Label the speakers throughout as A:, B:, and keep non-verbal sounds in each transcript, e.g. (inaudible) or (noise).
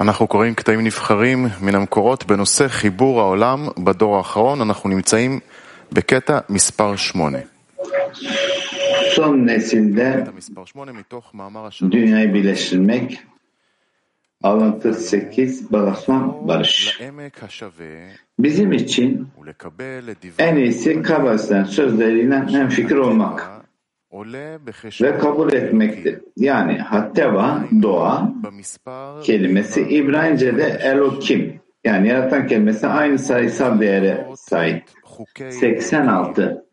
A: אנחנו קוראים קטעים נבחרים מן המקורות בנושא חיבור העולם בדור האחרון. אנחנו נמצאים בקטע מספר 8.
B: Son nesilde
A: קטע מספר 8 מתוך מאמר השלום.
B: dünyayı birleştirmek alıntı 8 Balasman Barış. Bizim için en iyisi Kabbalis'ten sözleriyle hem fikir olmak ve kabul etmektir. Yani hatteva, doğa kelimesi İbranice'de elokim yani yaratan kelimesi aynı sayısal değere sahip. 86.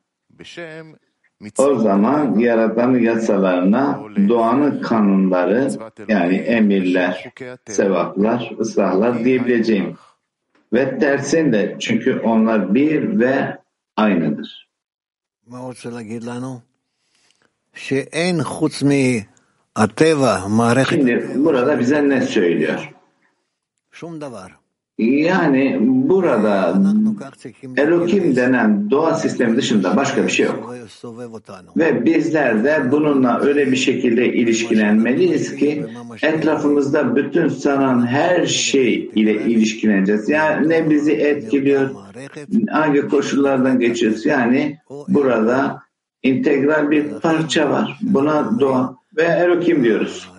B: O zaman yaratanın yasalarına doğanın kanunları yani emirler, sevaplar, ıslahlar diyebileceğim. Ve tersinde çünkü onlar bir ve aynıdır.
C: Ne
B: Şimdi burada bize ne söylüyor? Yani burada Elohim denen doğa sistemi dışında başka bir şey yok. Ve bizler de bununla öyle bir şekilde ilişkilenmeliyiz ki etrafımızda bütün sanan her şey ile ilişkileneceğiz. Yani ne bizi etkiliyor, hangi koşullardan geçiyoruz. Yani burada integral bir parça var. Buna doğa ve Erokim diyoruz.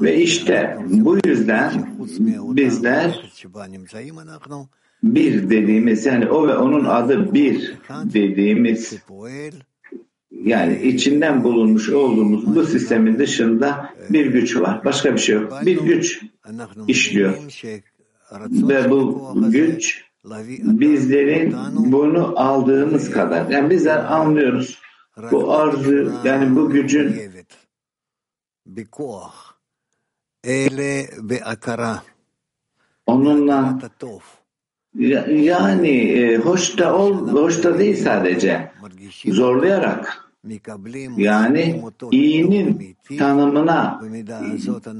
B: Ve işte bu yüzden bizler bir dediğimiz yani o ve onun adı bir dediğimiz yani içinden bulunmuş olduğumuz bu sistemin dışında bir güç var. Başka bir şey yok. Bir güç işliyor. Ve bu güç bizlerin bunu aldığımız kadar. Yani bizler anlıyoruz. Bu arzu yani bu gücün onunla yani e, hoş da ol, hoş da değil sadece. zorlayarak. Yani iyinin tanımına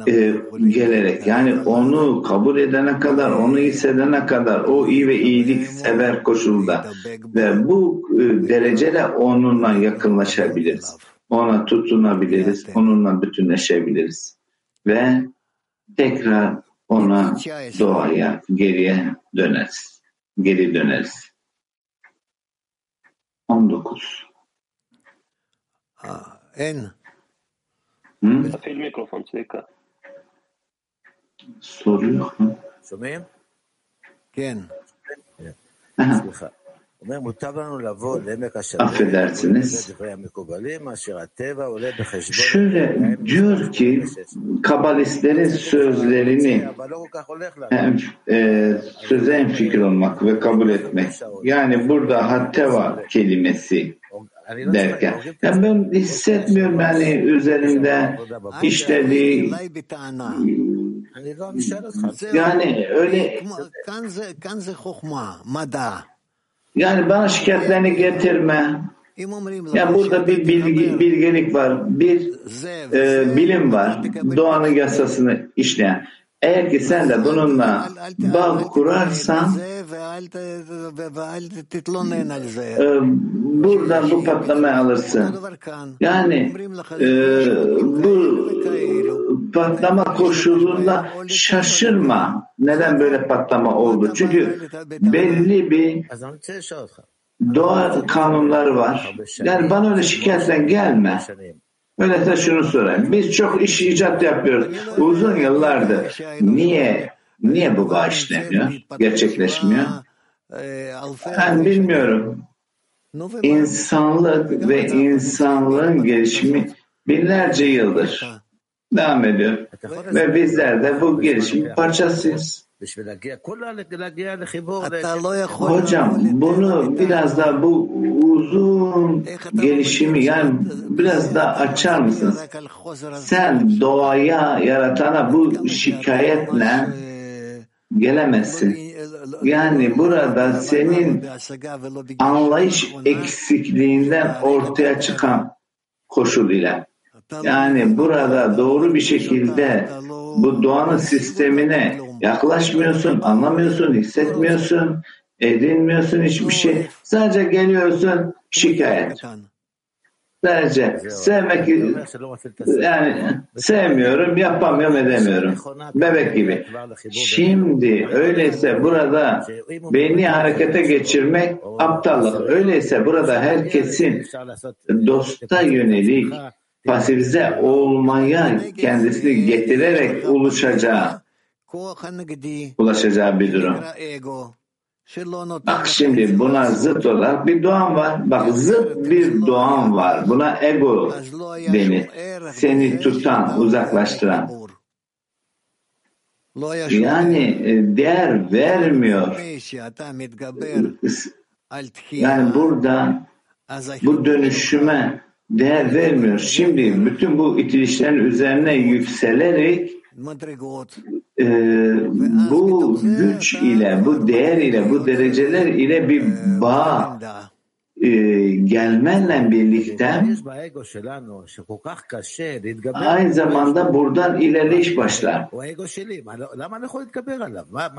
B: e, gelerek yani onu kabul edene kadar, onu hissedene kadar o iyi ve iyilik sever koşulda ve bu e, dereceyle onunla yakınlaşabiliriz. Ona tutunabiliriz, onunla bütünleşebiliriz ve tekrar ona doğaya geriye döneriz. Geri döneriz. 19
C: אה, אין,
B: Hı?
D: תפעיל מיקרופון, צביקה.
B: Soru yok mu?
E: שומעים?
C: כן,
B: Aha,
E: סליחה. אומר, מוטב לנו לבוא לעמק השווה,
B: affedersiniz.
E: דברי המקובלים, אשר הטבע עולה בחשבון.
B: Şöyle diyor ki kabalistlerin sözlerini
E: אבל לא כל כך הולך לנו.
B: hem, e, söze en fikir olmak ve kabul etmek. Yani burada hatteva kelimesi
E: אני לא
B: derken. Yani ben hissetmiyorum yani üzerinde işlediği yani öyle yani bana şikayetlerini getirme. Yani burada bir bilgi, bilgelik var, bir e, bilim var, doğanın yasasını işleyen. Eğer ki sen de bununla bağ kurarsan ee, buradan bu
C: patlama
B: alırsın. Yani e, bu patlama koşulunda şaşırma. Neden böyle patlama oldu? Çünkü belli bir doğa kanunları var. Yani bana öyle şikayetle gelme. Öyleyse şunu sorayım. Biz çok iş icat yapıyoruz. Uzun yıllardır. Niye Niye bu bağış işlemiyor, gerçekleşmiyor? Ben bilmiyorum. İnsanlık ve insanlığın gelişimi binlerce yıldır devam ediyor. Ve bizler de bu gelişimin parçasıyız. Hocam bunu biraz daha bu uzun gelişimi yani biraz daha açar mısınız? Sen doğaya yaratana bu şikayetle gelemezsin. Yani burada senin anlayış eksikliğinden ortaya çıkan koşul ile. Yani burada doğru bir şekilde bu doğanın sistemine yaklaşmıyorsun, anlamıyorsun, hissetmiyorsun, edinmiyorsun hiçbir şey. Sadece geliyorsun şikayet derece. Sevmek yani sevmiyorum, yapamıyorum, edemiyorum. Bebek gibi. Şimdi öyleyse burada beyni harekete geçirmek aptallık. Öyleyse burada herkesin dosta yönelik pasifize olmaya kendisini getirerek ulaşacağı ulaşacağı bir durum. Bak Şimdi buna zıt olarak bir doğan var. Bak zıt bir doğan var. Buna ego denir. Seni tutan, uzaklaştıran. Yani e, değer vermiyor. Yani burada bu dönüşüme değer vermiyor. Şimdi bütün bu itilişlerin üzerine yükselerek ee, bu güç ile, bu değer ile, bu dereceler ile bir bağ e, gelmenle birlikte aynı zamanda buradan ilerleyiş başlar.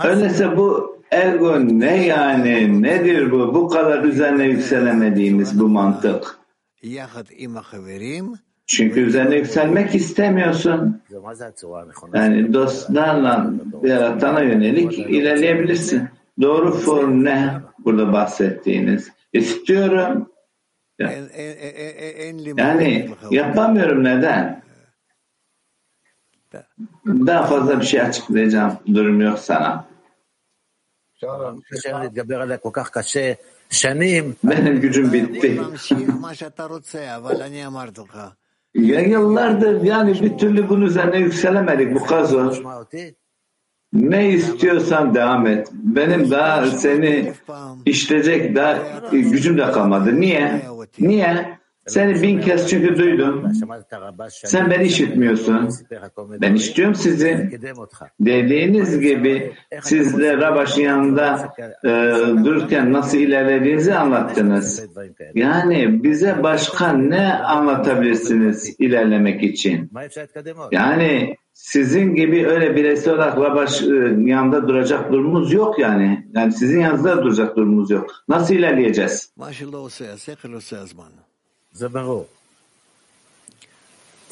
B: Öyleyse bu ego ne yani, nedir bu? Bu kadar üzerine yükselemediğimiz bu mantık. Çünkü üzerine yükselmek istemiyorsun. Yani dostlarla yaratana yönelik ilerleyebilirsin. Doğru form ne? Burada bahsettiğiniz. İstiyorum. Yani yapamıyorum neden? Daha fazla bir şey açıklayacağım durum yok sana. Benim gücüm bitti yıllardır yani bir türlü bunun üzerine yükselemedik bu
E: kazo.
B: Ne istiyorsan devam et. Benim daha seni işleyecek daha gücüm de kalmadı. Niye? Niye? Seni bin kez çünkü duydum. Sen beni işitmiyorsun. Ben istiyorum sizi. Dediğiniz gibi siz de Rabaş'ın yanında e, dururken nasıl ilerlediğinizi anlattınız. Yani bize başka ne anlatabilirsiniz ilerlemek için? Yani sizin gibi öyle bireysel olarak Rabaş e, yanında duracak durumumuz yok yani. Yani sizin yanınızda duracak durumumuz yok. Nasıl ilerleyeceğiz?
C: מה שלא עושה השכל עושה הזמן.
E: זה ברור.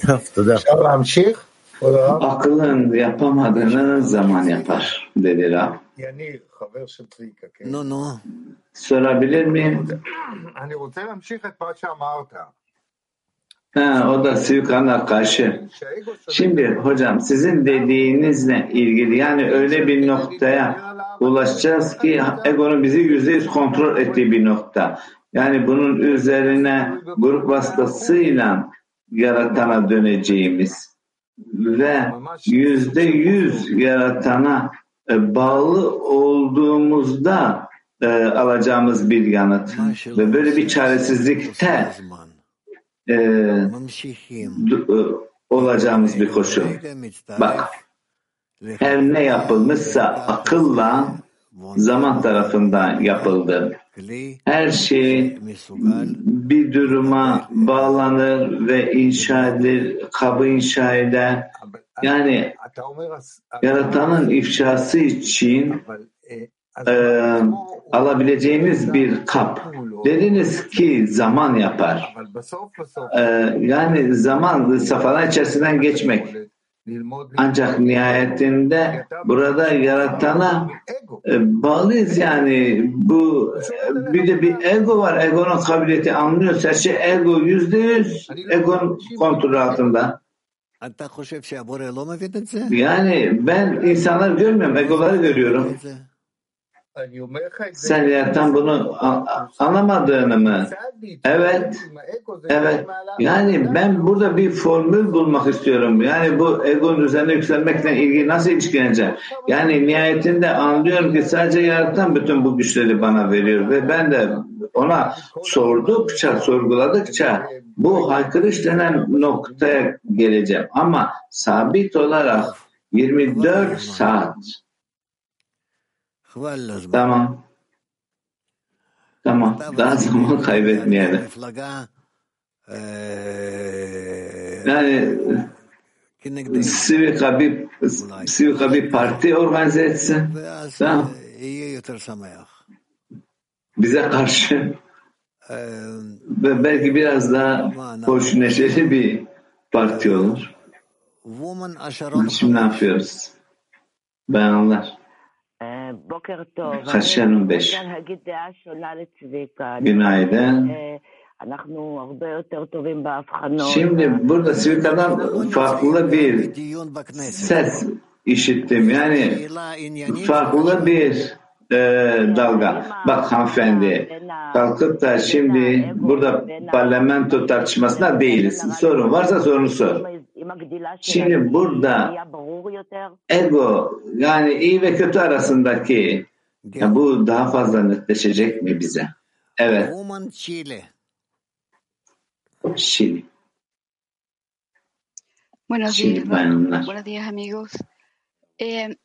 E: טוב, תודה.
D: אפשר להמשיך? כבוד הרב?
B: Akılın yapamadığını zaman yapar dedi Rab.
D: יניב, חבר של צביקה, כן?
C: נו, נו,
B: Sorabilir miyim?
D: אני רוצה להמשיך את מה שאמרת.
B: Ha, o da Sivkan'a karşı.
D: שהאגו שלך
B: Şimdi hocam sizin dediğinizle ilgili yani öyle bir noktaya ulaşacağız ki egonun bizi yüzde yüz kontrol ettiği bir nokta. Yani bunun üzerine grup vasıtasıyla yaratana döneceğimiz ve yüzde yüz yaratana e, bağlı olduğumuzda e, alacağımız bir yanıt ve böyle bir çaresizlikte e, e olacağımız bir
C: koşu.
B: Bak, her ne yapılmışsa akılla zaman tarafından yapıldı. Her şey bir duruma bağlanır ve inşa edilir, kabı inşa eder. Yani yaratanın ifşası için e, alabileceğimiz bir kap. Dediniz ki zaman yapar. E, yani zaman safhalar içerisinden geçmek. Ancak nihayetinde burada yaratana e, bağlıyız yani bu e, bir de bir ego var. Egonun kabiliyeti anlıyoruz. Her şey ego yüzde yüz egonun kontrol altında. Yani ben insanlar görmüyorum. Egoları görüyorum. Sen yaratılan bunu anlamadığını mı? Evet. Evet. Yani ben burada bir formül bulmak istiyorum. Yani bu egonun üzerine yükselmekle ilgili nasıl ilişkileneceğim? Yani nihayetinde anlıyorum ki sadece yaratan bütün bu güçleri bana veriyor ve ben de ona sordukça, sorguladıkça bu haykırış denen noktaya geleceğim. Ama sabit olarak 24 saat Tamam. Tamam. Daha zaman kaybetmeyelim. Yani Sivika bir, Sivika bir parti organize etsin. Tamam. Bize karşı ve belki biraz daha hoş neşeli bir parti olur. Şimdi ne yapıyoruz? Bayanlar.
F: בוקר טוב.
B: חשנו בש.
F: אני רוצה להגיד דעה שונה לצביקה.
B: Günaydın.
F: אה, אנחנו הרבה יותר טובים בהבחנות.
B: Şimdi burada Svika'dan farklı bir ses işittim. Yani farklı bir e, dalga. Bak hanımefendi kalkıp da şimdi burada parlamento tartışmasında değiliz. Sorun varsa sorunu sor.
F: עם הגדילה
B: Şimdi
F: שלהם,
B: burada
F: נהיה ברור יותר.
B: ego yani iyi ve kötü arasındaki ya bu daha fazla netleşecek mi bize? Evet.
C: Woman Chile.
B: Şili.
G: Buenos días,
B: bueno,
G: buenos días amigos. Eh,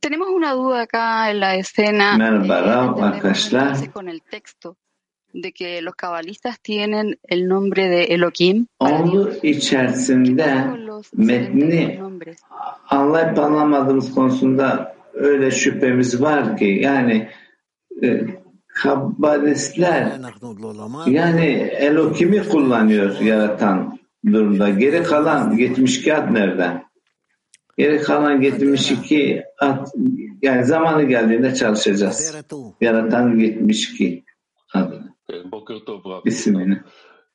G: tenemos una duda acá en la escena.
B: Merhaba,
G: eh,
B: arkadaşlar.
G: con el texto de que los cabalistas tienen el nombre de Elohim. Onun
B: içerisinde metni anlayıp anlamadığımız konusunda öyle şüphemiz var ki yani e, kabbalistler yani Elohim'i kullanıyor yaratan durumda. Geri kalan 72 ad nerede? Geri kalan 72 ad yani zamanı geldiğinde çalışacağız. Yaratan 72.
H: בוקר טוב רב.
B: İsmini.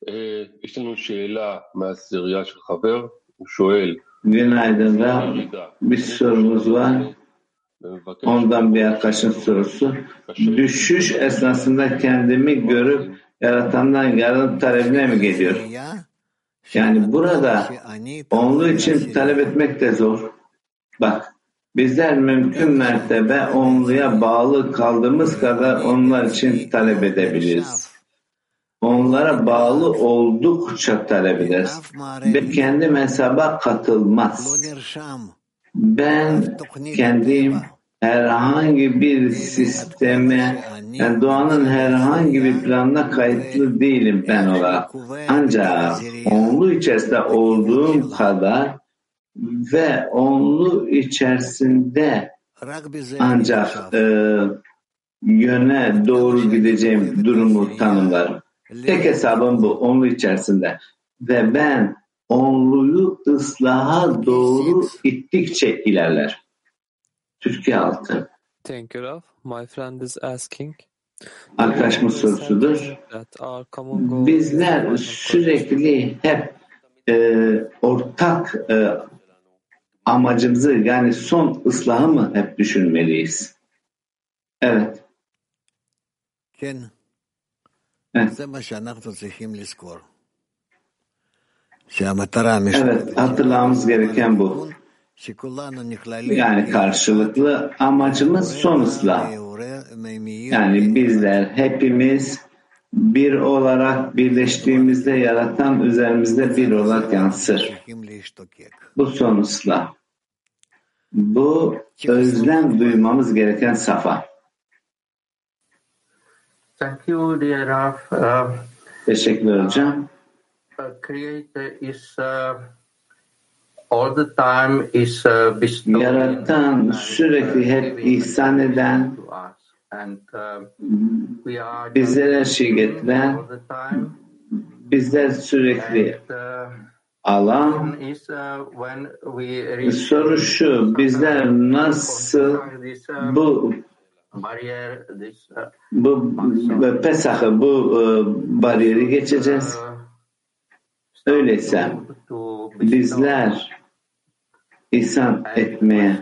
H: אה, יש לנו שאלה מהעשירייה של חבר, הוא שואל,
B: Günaydın Rab.
H: ירידה.
B: Bir sorumuz var.
H: ומבקש
B: Ondan bir arkadaşın sorusu. Düşüş esnasında kendimi görüp yaratandan yardım talebine mi geliyor?
C: היה
B: Yani burada
C: שאני
B: Onun için talep etmek de zor. Bak, Bizler mümkün mertebe onluya bağlı kaldığımız kadar onlar için talep edebiliriz. Onlara bağlı oldukça talep ederiz. Ve kendi hesaba katılmaz. Ben kendim herhangi bir sisteme, yani doğanın herhangi bir planına kayıtlı değilim ben olarak. Ancak onlu içerisinde olduğum kadar ve onlu içerisinde ancak e, yöne doğru gideceğim durumu tanımlarım. Tek hesabım bu, onlu içerisinde. Ve ben onluyu ıslaha doğru ittikçe ilerler. Türkiye altı.
I: Thank you, Rav. My friend is asking.
B: Arkadaşımız sorusudur. Bizler sürekli hep e, ortak e, amacımızı yani son ıslahı mı hep düşünmeliyiz? Evet.
C: כן.
B: Evet. Evet, hatırlamamız gereken bu. Yani karşılıklı amacımız son ıslah. Yani bizler hepimiz bir olarak birleştiğimizde yaratan üzerimizde bir olarak yansır. Bu son ıslah. Bu özlem duymamız gereken safa.
J: Thank you, dear Raf. Uh,
B: Teşekkürler hocam.
J: uh, Creator is uh, all the time is uh, bestowing
B: Yaratan sürekli hep ihsan eden,
J: uh, are
B: bizlere şeyi getiren, bizler sürekli
J: uh,
B: alan.
J: is uh, when we reach
B: Soru şu, bizler nasıl
J: uh,
B: bu
J: uh,
B: bu Pesah'ı bu e, bariyeri geçeceğiz. Öyleyse bizler ihsan etmeye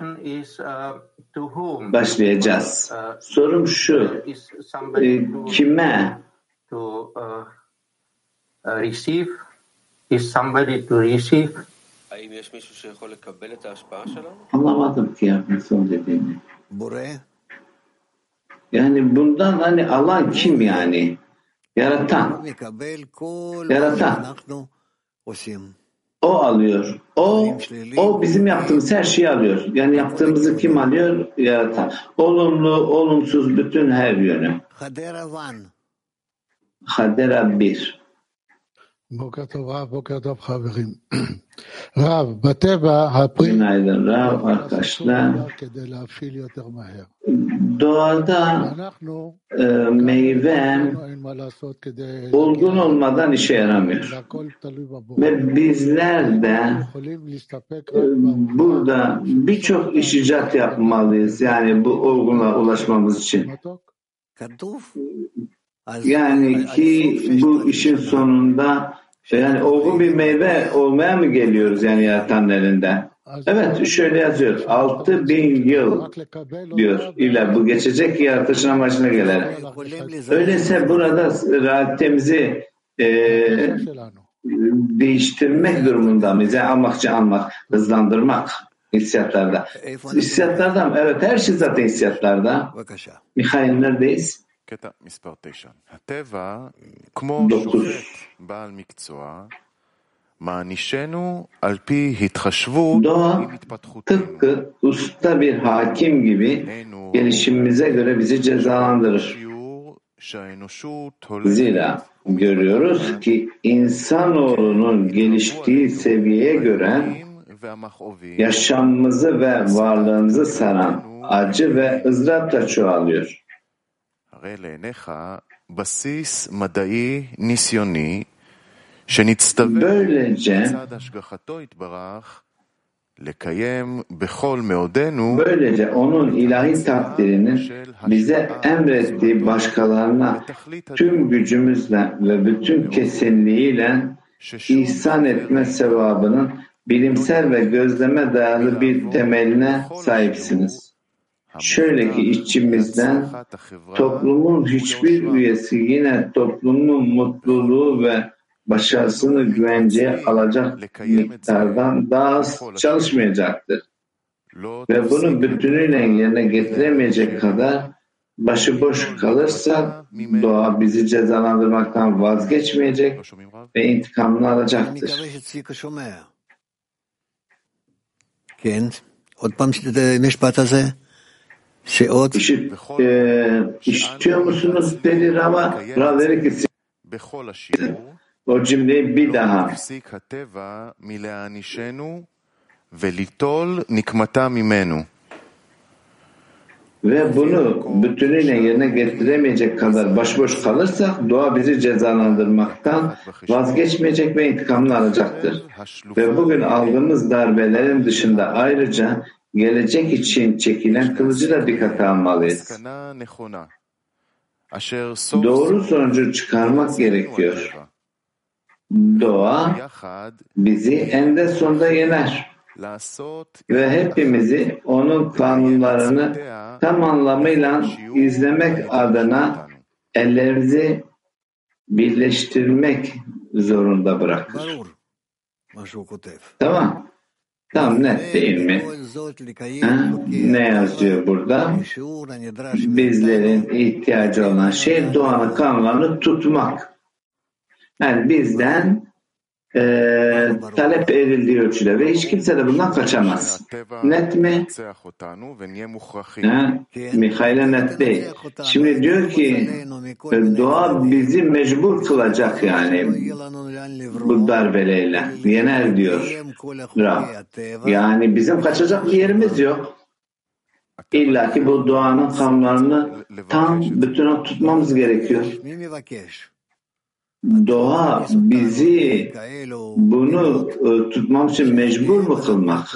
B: başlayacağız. Sorum şu, e,
J: to,
B: kime
J: to uh, uh, receive? is somebody to receive?
B: Anlamadım ki yani söylediğini.
C: Buraya.
B: Yani bundan hani Allah kim yani? Yaratan.
C: Yaratan.
B: O alıyor. O, o bizim yaptığımız her şeyi alıyor. Yani yaptığımızı kim alıyor? Yaratan. Olumlu, olumsuz bütün her yönü. Hadera
K: bir. (clears throat)
B: Günaydın Rav arkadaşlar. Doğada e, meyve olgun olmadan işe yaramıyor. Ve bizler de e, burada birçok iş icat yapmalıyız. Yani bu olgunluğa ulaşmamız için. Yani ki bu işin sonunda yani olgun bir meyve olmaya mı geliyoruz yani yaratan elinden? Evet şöyle yazıyor. 6000 yıl diyor. İlla bu geçecek ki yaratılışın
C: amacına gelerek.
B: Öyleyse burada rahatemizi e, değiştirmek durumunda mıyız? Yani almak için almak, hızlandırmak hissiyatlarda. Hissiyatlarda mı? Evet her şey zaten hissiyatlarda. Mihail neredeyiz?
A: קטע מספר 9. הטבע, כמו
B: דוקטור.
A: שופט בעל מקצוע, מענישנו על פי התחשבות
B: Doğa
A: עם התפתחותנו.
B: tıpkı usta bir hakim gibi
A: איננו
B: gelişimimize göre bizi cezalandırır.
A: שיעור שהאנושות הולכת
B: Zira görüyoruz ki insanoğlunun geliştiği seviyeye göre
A: החיים והמכאובים
B: yaşamımızı ve varlığımızı saran acı ve ızdırap da çoğalıyor. Böylece Böylece onun ilahi takdirinin bize emrettiği başkalarına tüm gücümüzle ve bütün kesinliğiyle ihsan etme sevabının bilimsel ve gözleme dayalı bir temeline sahipsiniz. Şöyle ki içimizden toplumun hiçbir üyesi yine toplumun mutluluğu ve başarısını güvenceye alacak miktardan daha az çalışmayacaktır. Ve bunu bütünüyle yerine getiremeyecek kadar başıboş kalırsa doğa bizi cezalandırmaktan vazgeçmeyecek
A: לא שומעים רב?
B: ve intikamını
C: אני
B: alacaktır.
C: מקווה שצביקה שומע. כן, עוד פעם את המשפט הזה, שעוד
B: İşit, e, işitiyor musunuz dedi Rama. Rama dedi ki o cümleyi bir daha. Ve bunu bütünüyle yerine getiremeyecek kadar başboş kalırsak doğa bizi cezalandırmaktan vazgeçmeyecek ve intikamını alacaktır. Ve bugün aldığımız darbelerin dışında ayrıca gelecek için çekilen kılıcı da dikkate almalıyız. Doğru sonucu çıkarmak gerekiyor. Doğa bizi eninde sonunda yener ve hepimizi onun kanunlarını tam anlamıyla izlemek adına ellerimizi birleştirmek zorunda bırakır. Tamam tam net ee, değil mi? Ha? Ne yazıyor burada? Bizlerin ihtiyacı olan şey doğanın kanunlarını tutmak. Yani bizden e, talep edildiği ölçüde ve hiç kimse de bundan kaçamaz. Net mi? Ha, Mihail'e net değil. Şimdi diyor ki e, doğa bizi mecbur kılacak yani bu darbeleyle. Yener diyor. Yani bizim kaçacak bir yerimiz yok. İlla ki bu doğanın kanunlarını tam bütüne tutmamız gerekiyor doğa bizi bunu e, tutmam için mecbur mu kılmak?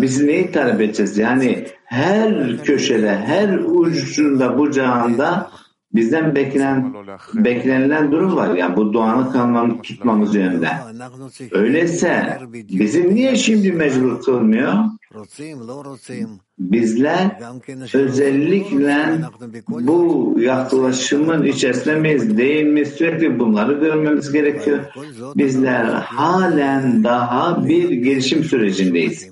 B: Biz neyi talep edeceğiz? Yani her köşede, her ucunda, bucağında bizden beklenen beklenilen durum var. Yani bu doğanı kanunu tutmamız yönünde. Öyleyse bizim niye şimdi mecbur kılmıyor? Bizler özellikle bu yaklaşımın içerisinde miyiz değil mi sürekli bunları görmemiz gerekiyor. Bizler halen daha bir gelişim sürecindeyiz.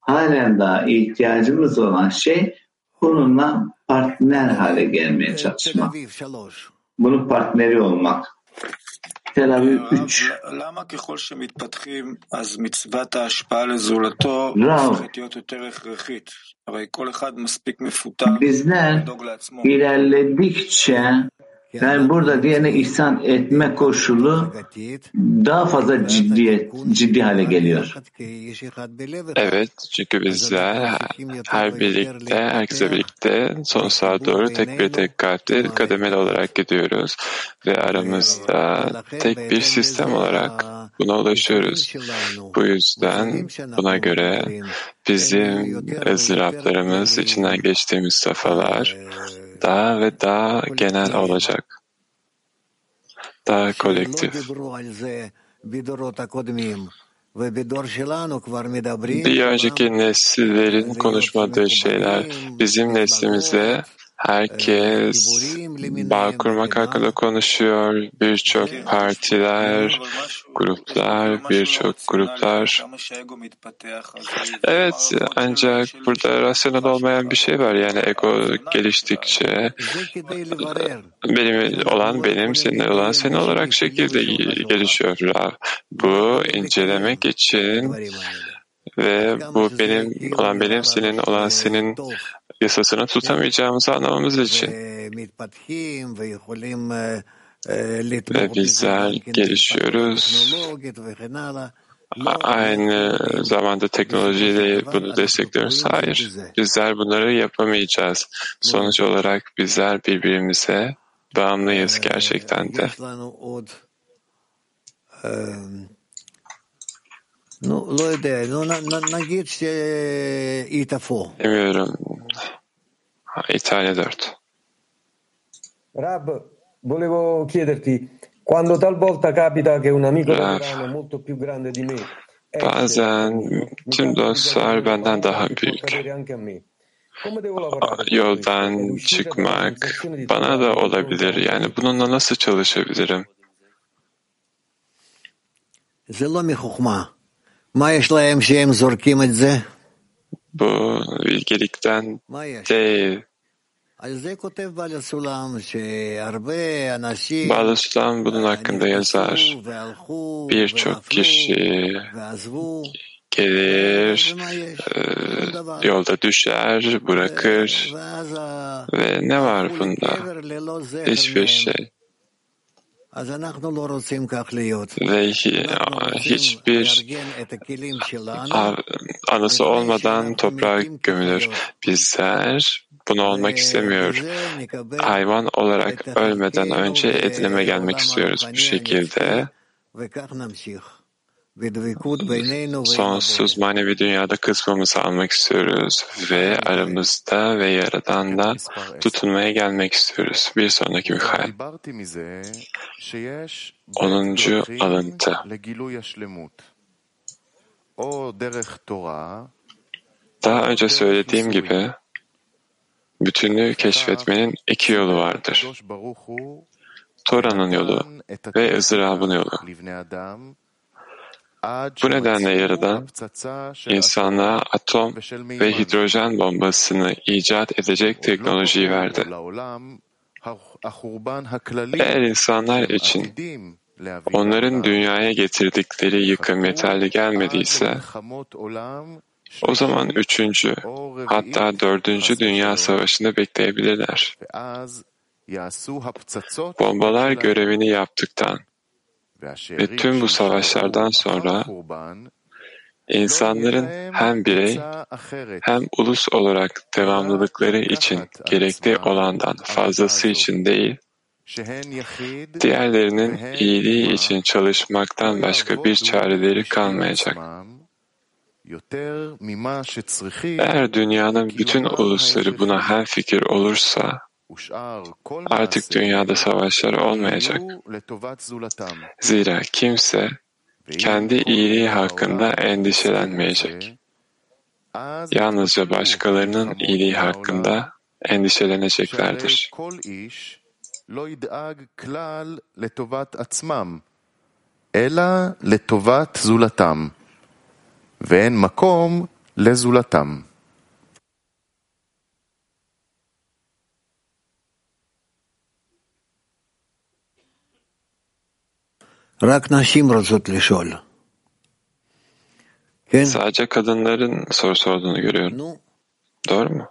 B: Halen daha ihtiyacımız olan şey bununla partner hale gelmeye çalışmak. Bunun partneri olmak. Tel Aviv 3.
L: למה ככל שמתפתחים אז מצוות ההשפעה לזולתו
B: רב.
L: הופכת להיות יותר הכרחית? הרי כל אחד מספיק מפותח
B: Bizler
L: לדאוג לעצמו.
B: ilerledikçe Yani burada diğerine ihsan etme koşulu daha fazla ciddiyet, ciddi hale geliyor.
M: Evet, çünkü bizler her birlikte, herkese birlikte sonsuza doğru tek bir tek kalpte kademeli olarak gidiyoruz ve aramızda tek bir sistem olarak buna ulaşıyoruz. Bu yüzden buna göre bizim ızdıraplarımız, içinden geçtiğimiz safhalar daha ve daha genel olacak. Daha kolektif. Bir önceki nesillerin konuşmadığı şeyler bizim neslimizde herkes bağ kurmak hakkında konuşuyor. Birçok partiler, gruplar, birçok gruplar. Evet, ancak burada rasyonel olmayan bir şey var. Yani ego geliştikçe benim olan benim, senin olan senin olarak şekilde gelişiyor. Bu incelemek için ve bu benim olan benim, senin olan senin yasasını tutamayacağımızı anlamamız için. Ve bizler gelişiyoruz. Aynı zamanda teknolojiyle bunu destekliyoruz. Hayır, bizler bunları yapamayacağız. Sonuç olarak bizler birbirimize bağımlıyız gerçekten de. Bilmiyorum. İtalya 4.
N: Rab, volevo chiederti, quando talvolta capita che un amico italiano molto più grande di me
M: Bazen tüm dostlar benden daha büyük. Yoldan çıkmak bana da olabilir. Yani bununla nasıl çalışabilirim?
C: Zelo mi hukma.
M: Bu bilgelikten değil. Balaslam bunun hakkında yazar. Birçok kişi gelir, e, yolda düşer, bırakır ve ne var bunda? Hiçbir şey ve hiçbir anısı olmadan toprağa gömülür. Bizler bunu olmak istemiyor. Hayvan olarak ölmeden önce edinime gelmek istiyoruz. Bu şekilde Sonsuz manevi dünyada kısmımızı almak istiyoruz ve aramızda ve Yaradan'da tutunmaya gelmek istiyoruz. Bir sonraki
A: bir
M: Mikael.
A: 10.
M: alıntı. Daha önce söylediğim gibi bütünlüğü keşfetmenin iki yolu vardır. Tora'nın yolu ve ızdırabın yolu. Bu nedenle Yaradan insana atom ve hidrojen bombasını icat edecek teknolojiyi verdi. Eğer insanlar için onların dünyaya getirdikleri yıkım yeterli gelmediyse, o zaman üçüncü hatta dördüncü dünya savaşını bekleyebilirler. Bombalar görevini yaptıktan ve tüm bu savaşlardan sonra insanların hem birey hem ulus olarak devamlılıkları için gerekli olandan fazlası için değil, diğerlerinin iyiliği için çalışmaktan başka bir çareleri kalmayacak. Eğer dünyanın bütün ulusları buna
A: hem
M: fikir olursa, artık
A: מעשיהם
M: dünyada savaşlar olmayacak.
A: יהיו לטובת זולתם.
M: Zira kimse
A: ואם
M: kendi
A: כל
M: iyiliği
A: אומות
M: hakkında
A: העולם
M: endişelenmeyecek.
A: יסכימו זה, אז
M: Yalnızca
A: יתרפאו
M: başkalarının
A: מלחמות
M: iyiliği
A: העולם,
M: hakkında
A: שהרי
M: endişeleneceklerdir.
A: כל איש לא ידאג כלל לטובת עצמם, אלא לטובת זולתם, ואין מקום לזולתם.
M: Sadece kadınların soru sorduğunu görüyorum. Doğru mu?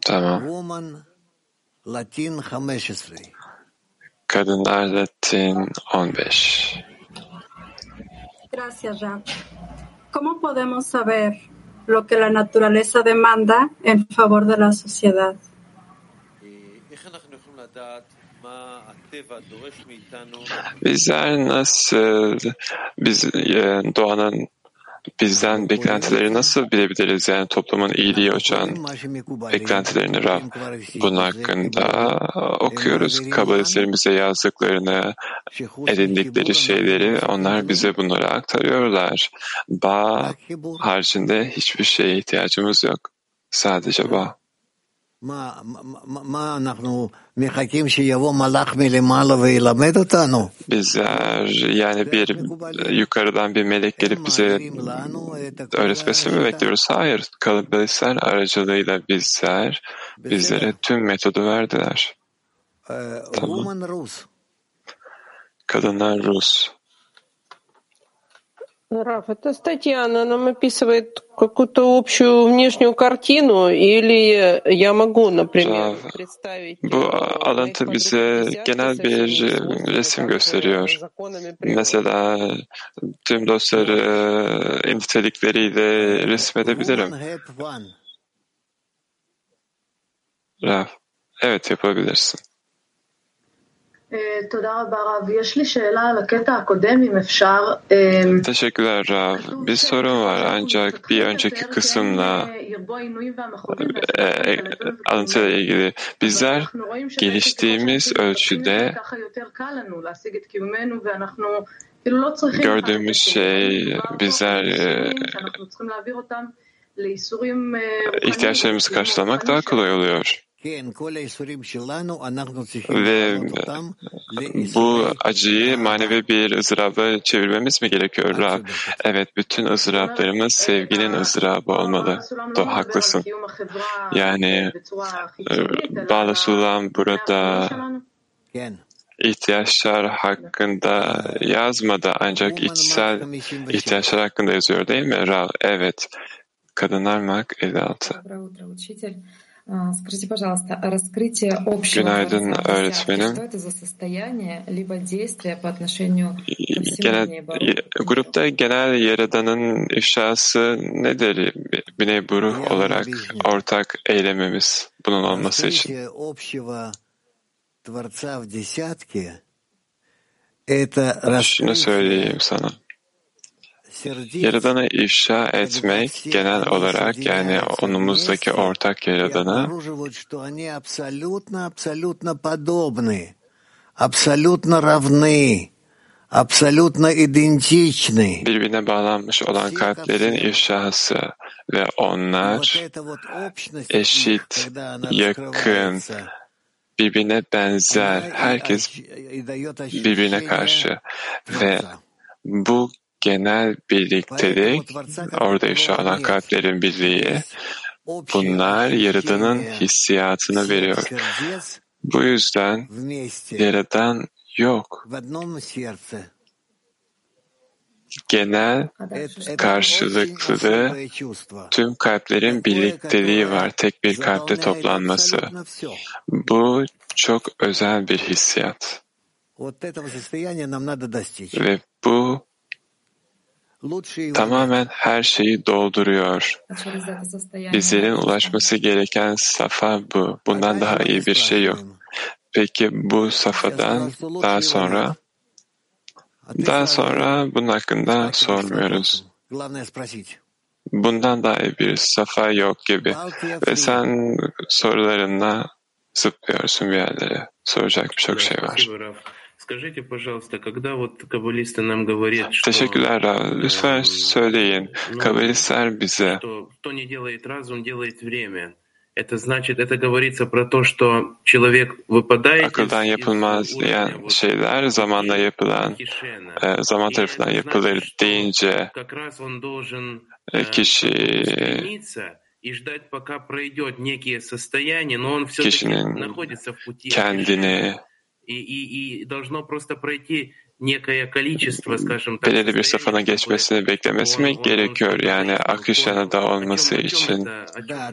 M: Tamam.
C: woman Latin 15.
M: Kadınlar Latin 15.
O: Gracias, Rab. ¿Cómo podemos saber lo que la naturaleza demanda en favor de la sociedad?
M: Bizler nasıl, biz e, doğanın bizden beklentileri nasıl bilebiliriz? Yani toplumun iyiliği uçan beklentilerini Rab. Bunun hakkında okuyoruz. Kabalistlerin bize yazdıklarını, edindikleri şeyleri onlar bize bunları aktarıyorlar. Bağ haricinde hiçbir şeye ihtiyacımız yok. Sadece bağ. Bizler yani bir yukarıdan bir melek gelip bize öğretmesini mi bekliyoruz? Hayır. Kabalistler aracılığıyla bizler bizlere tüm metodu verdiler. Tamam. Kadınlar Rus.
P: Раф, эта статья, она нам описывает какую-то общую внешнюю картину, или я могу, например, представить...
M: Bu alıntı bize genel bir resim gösteriyor. Mesela tüm dostları nitelikleriyle resmedebilirim. Raf, evet yapabilirsin. Teşekkürler Rav. Bir sorun var ancak bir önceki kısımla e, alıntıyla ilgili. Bizler geliştiğimiz ölçüde gördüğümüz şey bizler ihtiyaçlarımızı karşılamak daha kolay oluyor. Ve bu acıyı manevi bir ızdıraba çevirmemiz mi gerekiyor Rab? Evet, bütün ızdıraplarımız sevginin ızdırabı olmalı. Do, haklısın. Yani Bağla Sulam burada ihtiyaçlar hakkında yazmadı ancak içsel ihtiyaçlar hakkında yazıyor değil mi Rab? Evet. Kadınlar Mak 56.
Q: Скажите, пожалуйста, раскрытие общего
M: Günaydın öğretmenim.
Q: что это за состояние, либо действие по отношению ко всему
M: Genel,
Q: небу?
M: grupta genel yaradanın ifşası nedir? Biney Buruh olarak ortak eylemimiz bunun olması için.
C: Раскрытие общего Творца в десятке — это
M: Şunu söyleyeyim sana. Yaradan'ı ifşa etmek genel olarak yani onumuzdaki ortak
C: Yaradan'a
M: birbirine bağlanmış olan kalplerin ifşası ve onlar eşit, yakın, birbirine benzer, herkes birbirine karşı. Ve bu genel birliktelik, orada ifşa kalplerin birliği, bunlar Yaradan'ın hissiyatını veriyor. Bu yüzden Yaradan yok. Genel karşılıklı tüm kalplerin birlikteliği var, tek bir kalpte toplanması. Bu çok özel bir hissiyat. Ve bu tamamen her şeyi dolduruyor. Bizlerin ulaşması gereken safa bu. Bundan daha iyi bir şey yok. Peki bu safadan daha sonra daha sonra bunun hakkında sormuyoruz. Bundan daha iyi bir safa yok gibi. Ve sen sorularına zıplıyorsun bir yerlere. Soracak birçok şey var. Teşekkürler. Lütfen söyleyin. Kabbalistler bize
R: Это значит, это говорится про то, что человек выпадает
M: akıldan yapılmaz diyen şeyler zamanla yapılan e, zaman tarafından yapılır deyince e, kişi kişinin kendini
R: и, и, и должно просто пройти некое количество, скажем так,
M: belirli bir safhana geçmesini beklemesi mi gerekiyor? Yani akış yanında olması için
C: Да,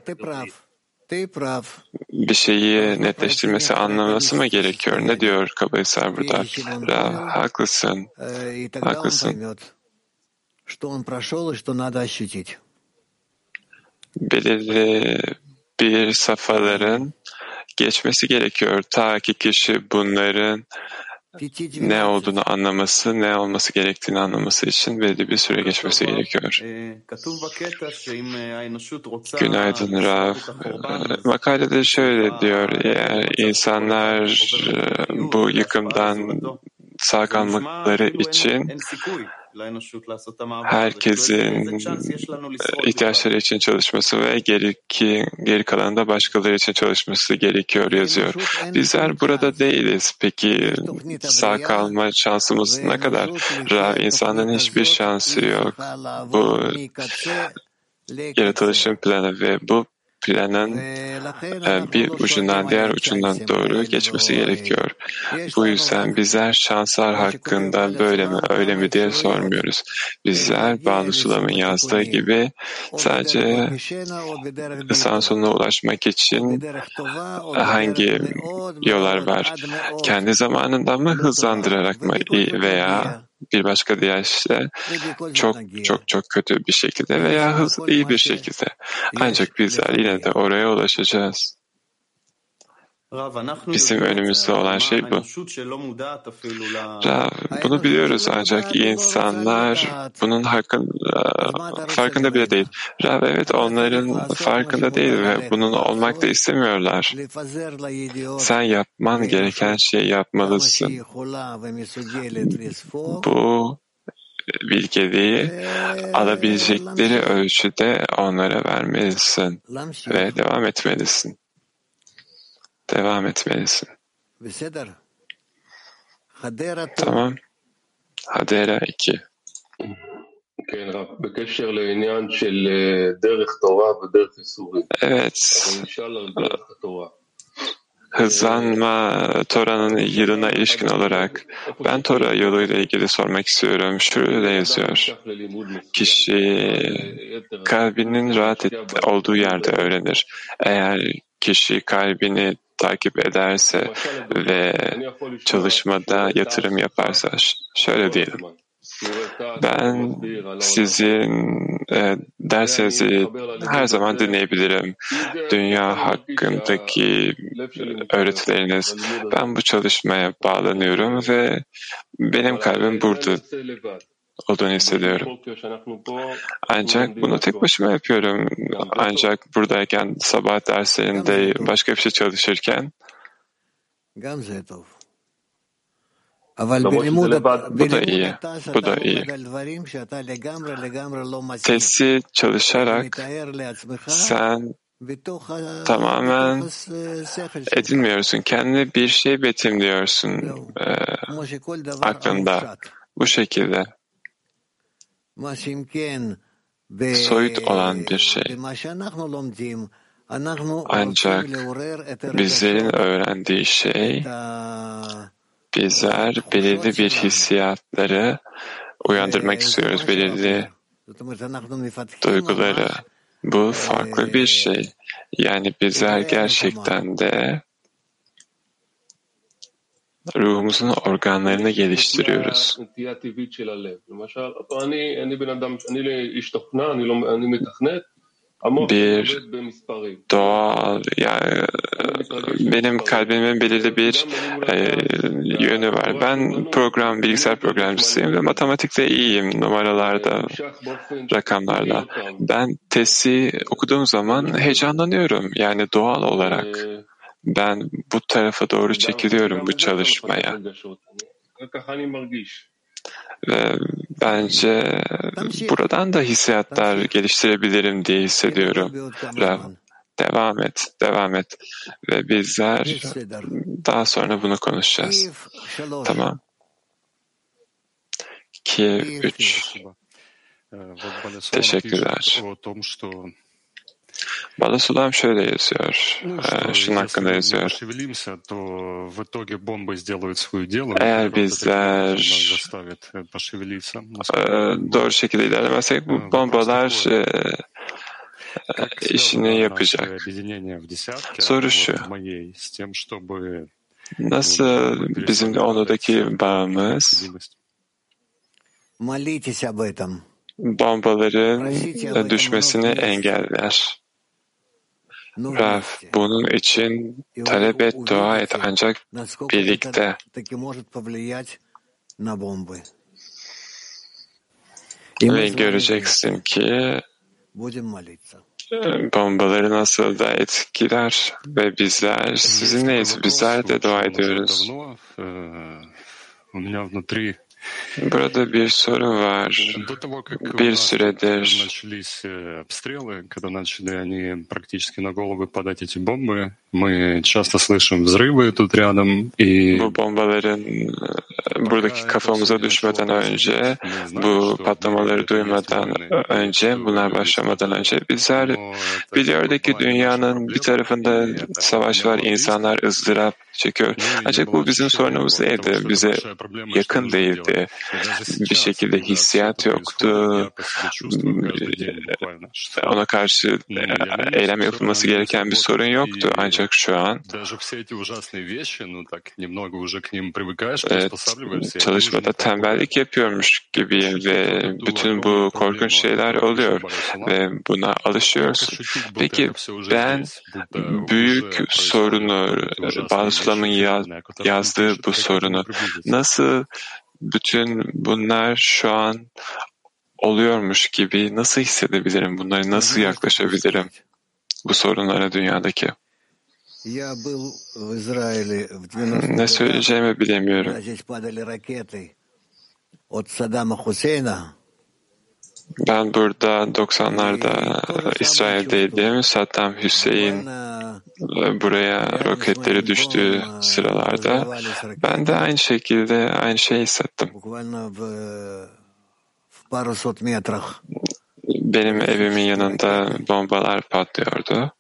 C: ты прав.
M: bir şeyi netleştirmesi, anlaması mı gerekiyor? Ne diyor Kabayısar burada? Rav, haklısın. Haklısın. Belirli bir safhaların geçmesi gerekiyor. Ta ki kişi bunların ne olduğunu anlaması, ne olması gerektiğini anlaması için belli bir süre geçmesi gerekiyor. Günaydın Rav. Makalede şöyle diyor, eğer insanlar bu yıkımdan sağ kalmakları için herkesin ihtiyaçları için çalışması ve geri, ki, geri kalan da başkaları için çalışması gerekiyor yazıyor. Bizler burada değiliz. Peki sağ kalma şansımız ne kadar? Rav, insanın hiçbir şansı yok. Bu yaratılışın planı ve bu planın bir ucundan diğer ucundan doğru geçmesi gerekiyor. Bu yüzden bizler şanslar hakkında böyle mi öyle mi diye sormuyoruz. Bizler Banu Sulam'ın yazdığı gibi sadece ısan sonuna ulaşmak için hangi yollar var? Kendi zamanında mı hızlandırarak mı veya bir başka deyişle çok çok çok kötü bir şekilde veya hız iyi bir şekilde. Ancak bizler yine de oraya ulaşacağız. Bizim önümüzde olan şey bu. Rav, bunu biliyoruz ancak insanlar bunun hakkında, farkında bile değil. Rav evet onların farkında değil ve bunun olmak da istemiyorlar. Sen yapman gereken şeyi yapmalısın. Bu bilgeliği alabilecekleri ölçüde onlara vermelisin ve devam etmelisin. Devam etmelisin. Tamam. Hadera 2. Evet. Hızlanma Tora'nın yılına ilişkin olarak ben Tora yoluyla ilgili sormak istiyorum. Şurada yazıyor. Kişi kalbinin rahat et, olduğu yerde öğrenir. Eğer kişi kalbini takip ederse ve çalışmada yatırım yaparsa şöyle diyelim. Ben sizin e, dersinizi her zaman dinleyebilirim. Dünya hakkındaki öğretileriniz. Ben bu çalışmaya bağlanıyorum ve benim kalbim burada olduğunu hissediyorum. Ancak bunu tek başıma yapıyorum. Ancak buradayken sabah derslerinde başka bir şey çalışırken bu da iyi. Bu da iyi. Testi çalışarak sen tamamen edinmiyorsun. Kendine bir şey betimliyorsun e, aklında. Bu şekilde. Soyut olan bir şey. Ancak bizlerin öğrendiği şey bizler belirli bir hissiyatları uyandırmak istiyoruz, belirli duyguları. Bu farklı bir şey. Yani bizler gerçekten de ruhumuzun organlarını geliştiriyoruz. Bir doğal, yani benim kalbimin belirli bir e, yönü var. Ben program, bilgisayar programcısıyım ve matematikte iyiyim, numaralarda, rakamlarda. Ben testi okuduğum zaman heyecanlanıyorum, yani doğal olarak. Ben bu tarafa doğru çekiliyorum bu çalışmaya. Ve bence buradan da hissiyatlar geliştirebilirim diye hissediyorum. Rav, devam et, devam et. Ve bizler daha sonra bunu konuşacağız. Tamam. Kiev 3. Teşekkürler. Balasulam şöyle yazıyor, şunun hakkında yazıyor. Eğer bizler doğru şekilde ilerlemezsek bu bombalar işini yapacak. Soru şu. Nasıl bizim onudaki bağımız bombaların düşmesini engeller? Rav, bunun için talep et, dua et ancak birlikte. Ve göreceksin ki bombaları nasıl da etkiler ve bizler sizinleyiz. Bizler de dua ediyoruz. Burada bir soru var. Bir süredir bu bombaların э, buradaki kafamıza düşmeden önce, bu patlamaları duymadan önce, bunlar başlamadan önce bizler biliyordu ki dünyanın bir tarafında savaş var, insanlar ızdırap çekiyor. Ancak bu bizim sorunumuz değildi, bize yakın değildi. Bir şekilde hissiyat yoktu. Ona karşı eylem yapılması gereken bir sorun yoktu. Ancak şu an evet, çalışmada tembellik yapıyormuş gibiyim ve bütün bu korkunç şeyler oluyor ve buna alışıyorsun. Peki ben büyük sorunu, Bağlı yazdığı bu sorunu nasıl bütün bunlar şu an oluyormuş gibi nasıl hissedebilirim? Bunları nasıl yaklaşabilirim? Bu sorunlara dünyadaki. Ne söyleyeceğimi bilemiyorum. Ben burada 90'larda İsrail'deydim. Saddam Hüseyin buraya roketleri düştüğü sıralarda ben de aynı şekilde aynı şeyi hissettim. Benim evimin yanında bombalar patlıyordu.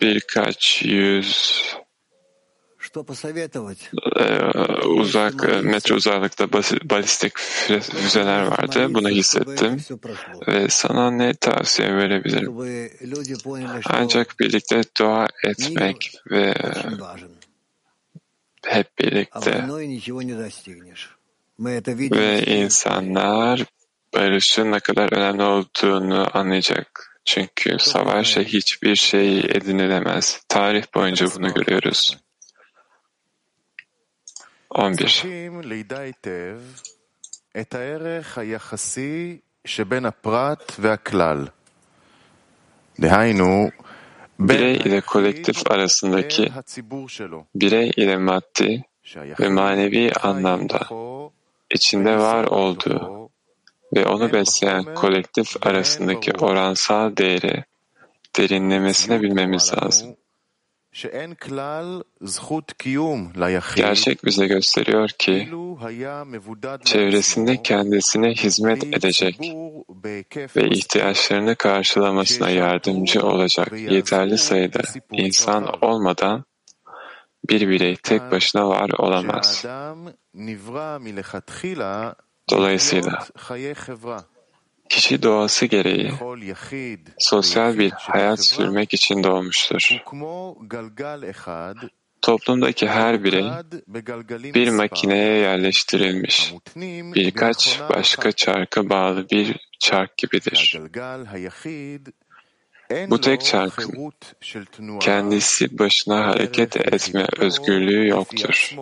M: Birkaç yüz uzak metre uzaklıkta balistik füzeler vardı. Bunu hissettim. Ve sana ne tavsiye verebilirim? Ancak birlikte dua etmek ve hep birlikte ve insanlar barışın ne kadar önemli olduğunu anlayacak. Çünkü savaşa hiçbir şey edinilemez. Tarih boyunca bunu görüyoruz. 11.
A: את הערך היחסי שבין הפרט והכלל. דהיינו,
M: birey ile kolektif arasındaki birey ile maddi ve manevi anlamda içinde var olduğu ve onu besleyen kolektif arasındaki oransal değeri derinlemesine bilmemiz lazım. Gerçek bize gösteriyor ki çevresinde kendisine hizmet edecek ve ihtiyaçlarını karşılamasına yardımcı olacak yeterli sayıda insan olmadan bir birey tek başına var olamaz. Dolayısıyla kişi doğası gereği sosyal bir hayat sürmek için doğmuştur. Toplumdaki her birey bir makineye yerleştirilmiş, birkaç başka çarka bağlı bir çark gibidir. Bu tek çarkın kendisi başına hareket etme özgürlüğü yoktur.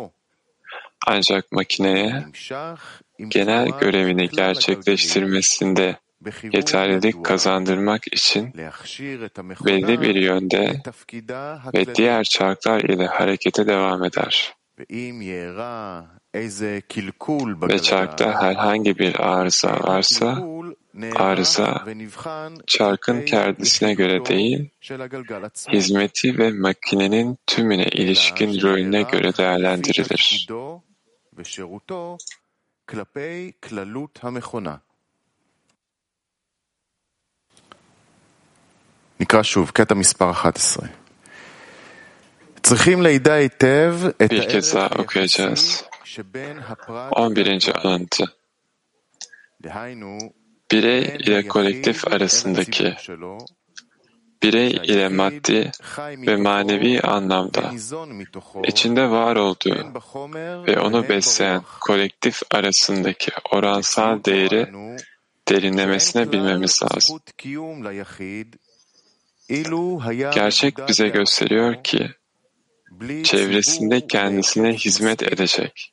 M: Ancak makineye genel görevini gerçekleştirmesinde yeterlilik kazandırmak için belli bir yönde ve diğer çarklar ile harekete devam eder. Ve çarkta herhangi bir arıza varsa, arıza çarkın kendisine göre değil, hizmeti ve makinenin tümüne ilişkin rolüne göre değerlendirilir
A: נקרא שוב, קטע מספר 11. צריכים לידע היטב את
M: Bir kez daha okuyacağız. 11. alıntı Birey ile kolektif arasındaki birey ile maddi ve manevi anlamda içinde var olduğu ve onu besleyen kolektif arasındaki oransal değeri derinlemesine bilmemiz lazım. Gerçek bize gösteriyor ki çevresinde kendisine hizmet edecek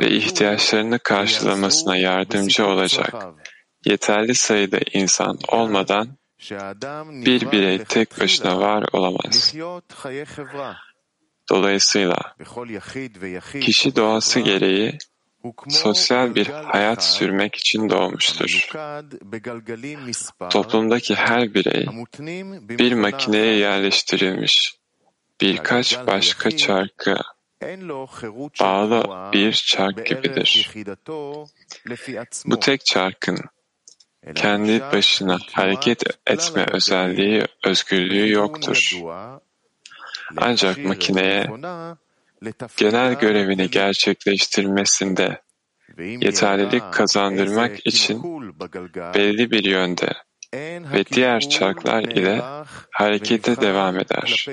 M: ve ihtiyaçlarını karşılamasına yardımcı olacak. Yeterli sayıda insan olmadan bir birey tek başına var olamaz. Dolayısıyla kişi doğası gereği sosyal bir hayat sürmek için doğmuştur. Toplumdaki her birey bir makineye yerleştirilmiş birkaç başka çarkı bağlı bir çark gibidir. Bu tek çarkın kendi başına hareket etme özelliği, özgürlüğü yoktur. Ancak makineye genel görevini gerçekleştirmesinde yeterlilik kazandırmak için belli bir yönde ve diğer çarklar ile harekete devam eder.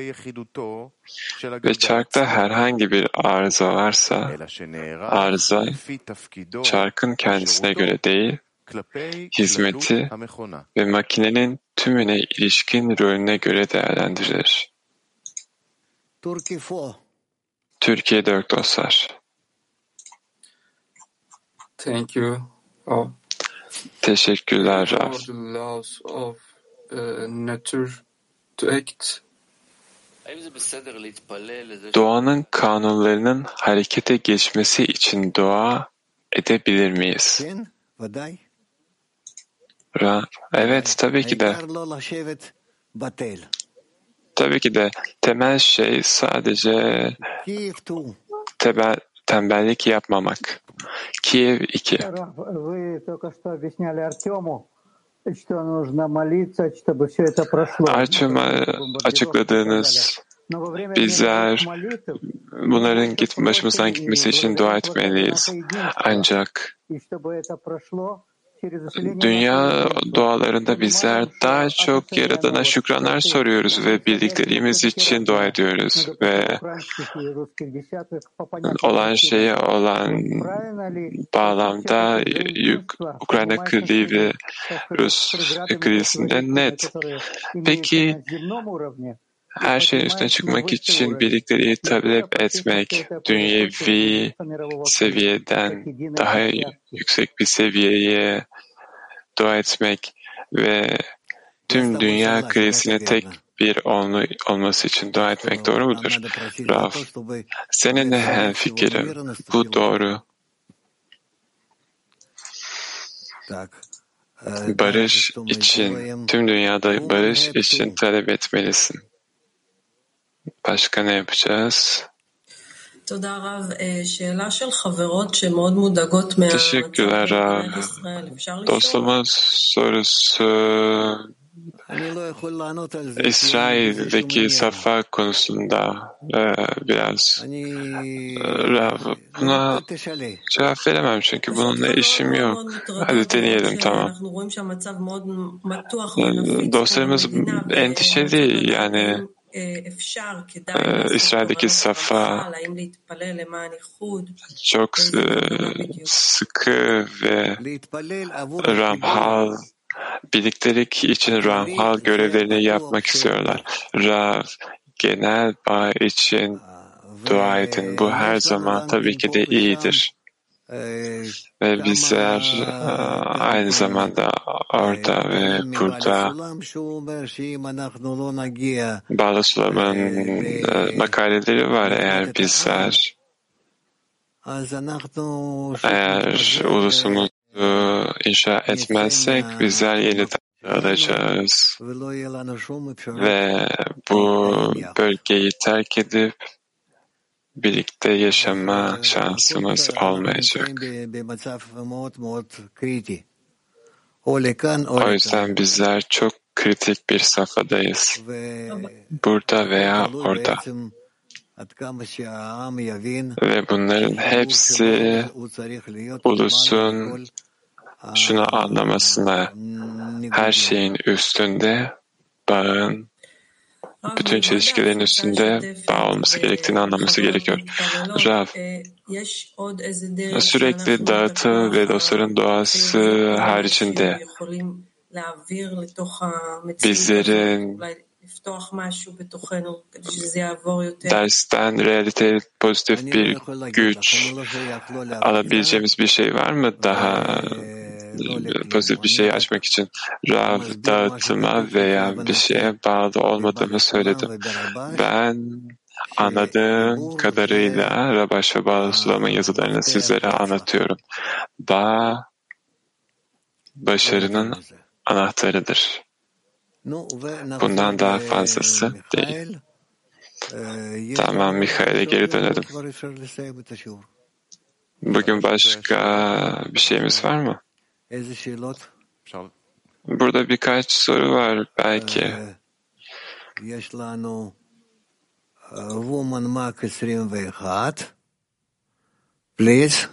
M: Ve çarkta herhangi bir arıza varsa, arıza çarkın kendisine göre değil, hizmeti ve makinenin tümüne ilişkin rolüne göre değerlendirilir. Türkiye Dört Dostlar
S: Thank you. Oh.
M: Teşekkürler Raf.
S: For the laws of uh, nature to act.
M: Doğanın kanunlarının harekete geçmesi için dua edebilir miyiz? Ra, evet tabii ki de. Tabii ki de temel şey sadece tebel, tembellik yapmamak. Kiev 2. Artyom'a açıkladığınız bizler bunların git, başımızdan gitmesi için dua etmeliyiz. Ancak dünya dualarında bizler daha çok Yaradan'a şükranlar soruyoruz ve bildiklerimiz için dua ediyoruz ve olan şeye olan bağlamda Ukrayna krizi ve Rus krizinde net. Peki her şeyin üstüne çıkmak için bildikleri talep etmek, dünyevi seviyeden daha yüksek bir seviyeye dua etmek ve tüm dünya krizine tek bir olma, olması için dua etmek doğru mudur? Raf, seninle hemfikirim. Bu doğru. Barış için, tüm dünyada barış için talep etmelisin. Başka ne yapacağız? Teşekkürler Rav. Dostumuz sorusu İsrail'deki safa konusunda biraz Rav, buna cevap veremem çünkü bununla işim yok. Hadi deneyelim tamam. Dostlarımız endişeli yani İsrail'deki safa çok sıkı ve Ramhal birliktelik için Ramhal görevlerini yapmak istiyorlar. Rav genel bağ için dua edin. Bu her zaman tabii ki de iyidir. Ve bizler aynı zamanda orada ve burada Bağlı Sulam'ın makaleleri var eğer bizler eğer. Ulusumuzu inşa etmezsek bizler yeniden alacağız. Ve bu bölgeyi terk edip birlikte yaşama şansımız olmayacak. O yüzden bizler çok kritik bir safhadayız. Burada veya orada. Ve bunların hepsi ulusun şunu anlamasına. Her şeyin üstünde bağın bütün çelişkilerin üstünde bağ olması gerektiğini anlaması gerekiyor. Rav, sürekli dağıtım ve dostların doğası haricinde bizlerin dersten realite pozitif bir güç alabileceğimiz bir şey var mı daha pozitif bir şey açmak için rav dağıtıma veya bir şeye bağlı olmadığımı söyledim. Ben anladığım kadarıyla Rabaş ve Bağlı yazılarını sizlere anlatıyorum. Bağ başarının anahtarıdır. Bundan daha fazlası değil. Tamam Mikhail'e geri dönelim. Bugün başka bir şeyimiz var mı? Burada birkaç soru var belki.
C: Please.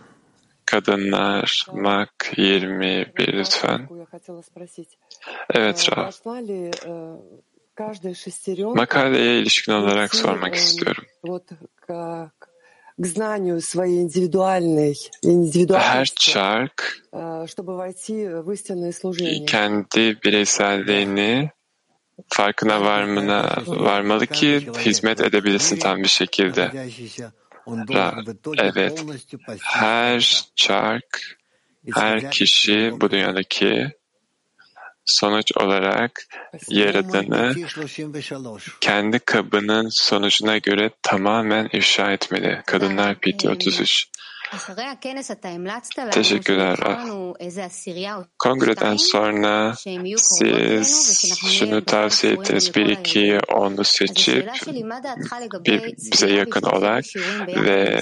M: Kadınlar Mak 21 lütfen. Evet Rav. Makaleye ilişkin olarak sormak istiyorum. Her çark kendi bireyselliğini farkına varmına, varmalı ki hizmet edebilirsin tam bir şekilde. Evet, her çark, her kişi bu dünyadaki sonuç olarak Yaradan'ı kendi kabının sonucuna göre tamamen ifşa etmeli. Kadınlar PT 33. Teşekkürler. Kongreden sonra siz şunu tavsiye ettiniz. Bir iki onu seçip bir, bize yakın olarak ve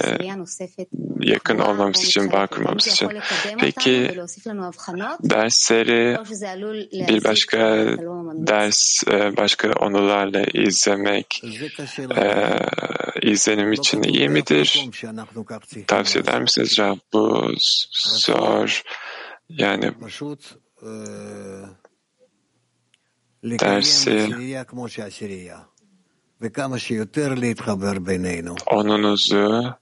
M: yakın olmamız için, bağ kurmamız için. Peki dersleri bir başka ders, başka onularla izlemek izlenim için iyi midir? Tavsiye eder misiniz Rab? Bu zor. Yani dersi onunuzu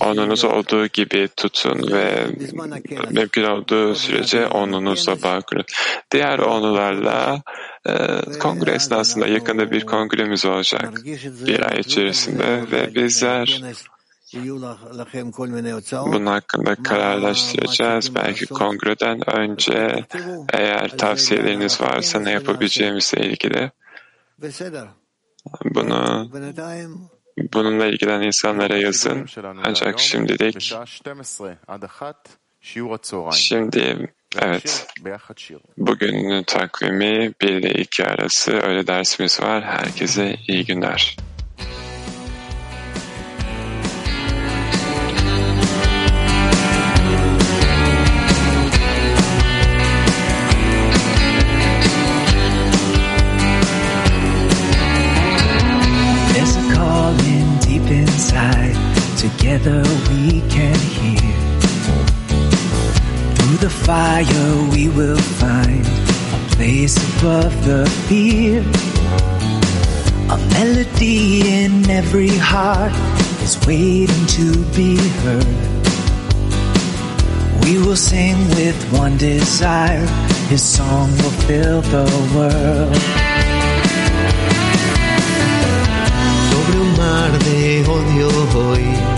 M: onunuzu olduğu gibi tutun ve mümkün olduğu sürece onunuzla bağ kurun. Diğer onularla e, kongre esnasında yakında bir kongremiz olacak bir ay içerisinde ve bizler bunun hakkında kararlaştıracağız. Belki kongreden önce eğer tavsiyeleriniz varsa ne yapabileceğimizle ilgili bunu bununla ilgilenen insanlara yazın. Ancak şimdilik şimdi evet bugünün takvimi 1 ile 2 arası öyle dersimiz var. Herkese iyi günler.
T: Together we can hear. Through the fire we will find a place above the fear. A melody in every heart is waiting to be heard. We will sing with one desire, His song will fill the world.
U: Mar de odio hoy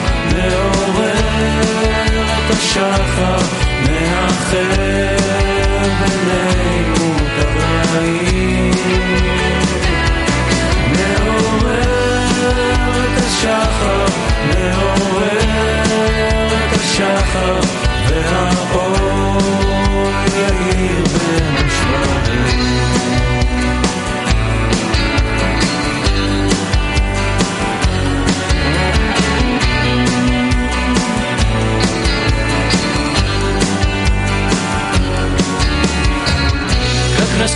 V: שחר מאחר בינינו ברעים מעורר את השחר, מעורר את השחר והאור יאיר בין השברים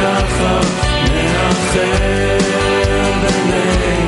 V: שחר מאחר בינינו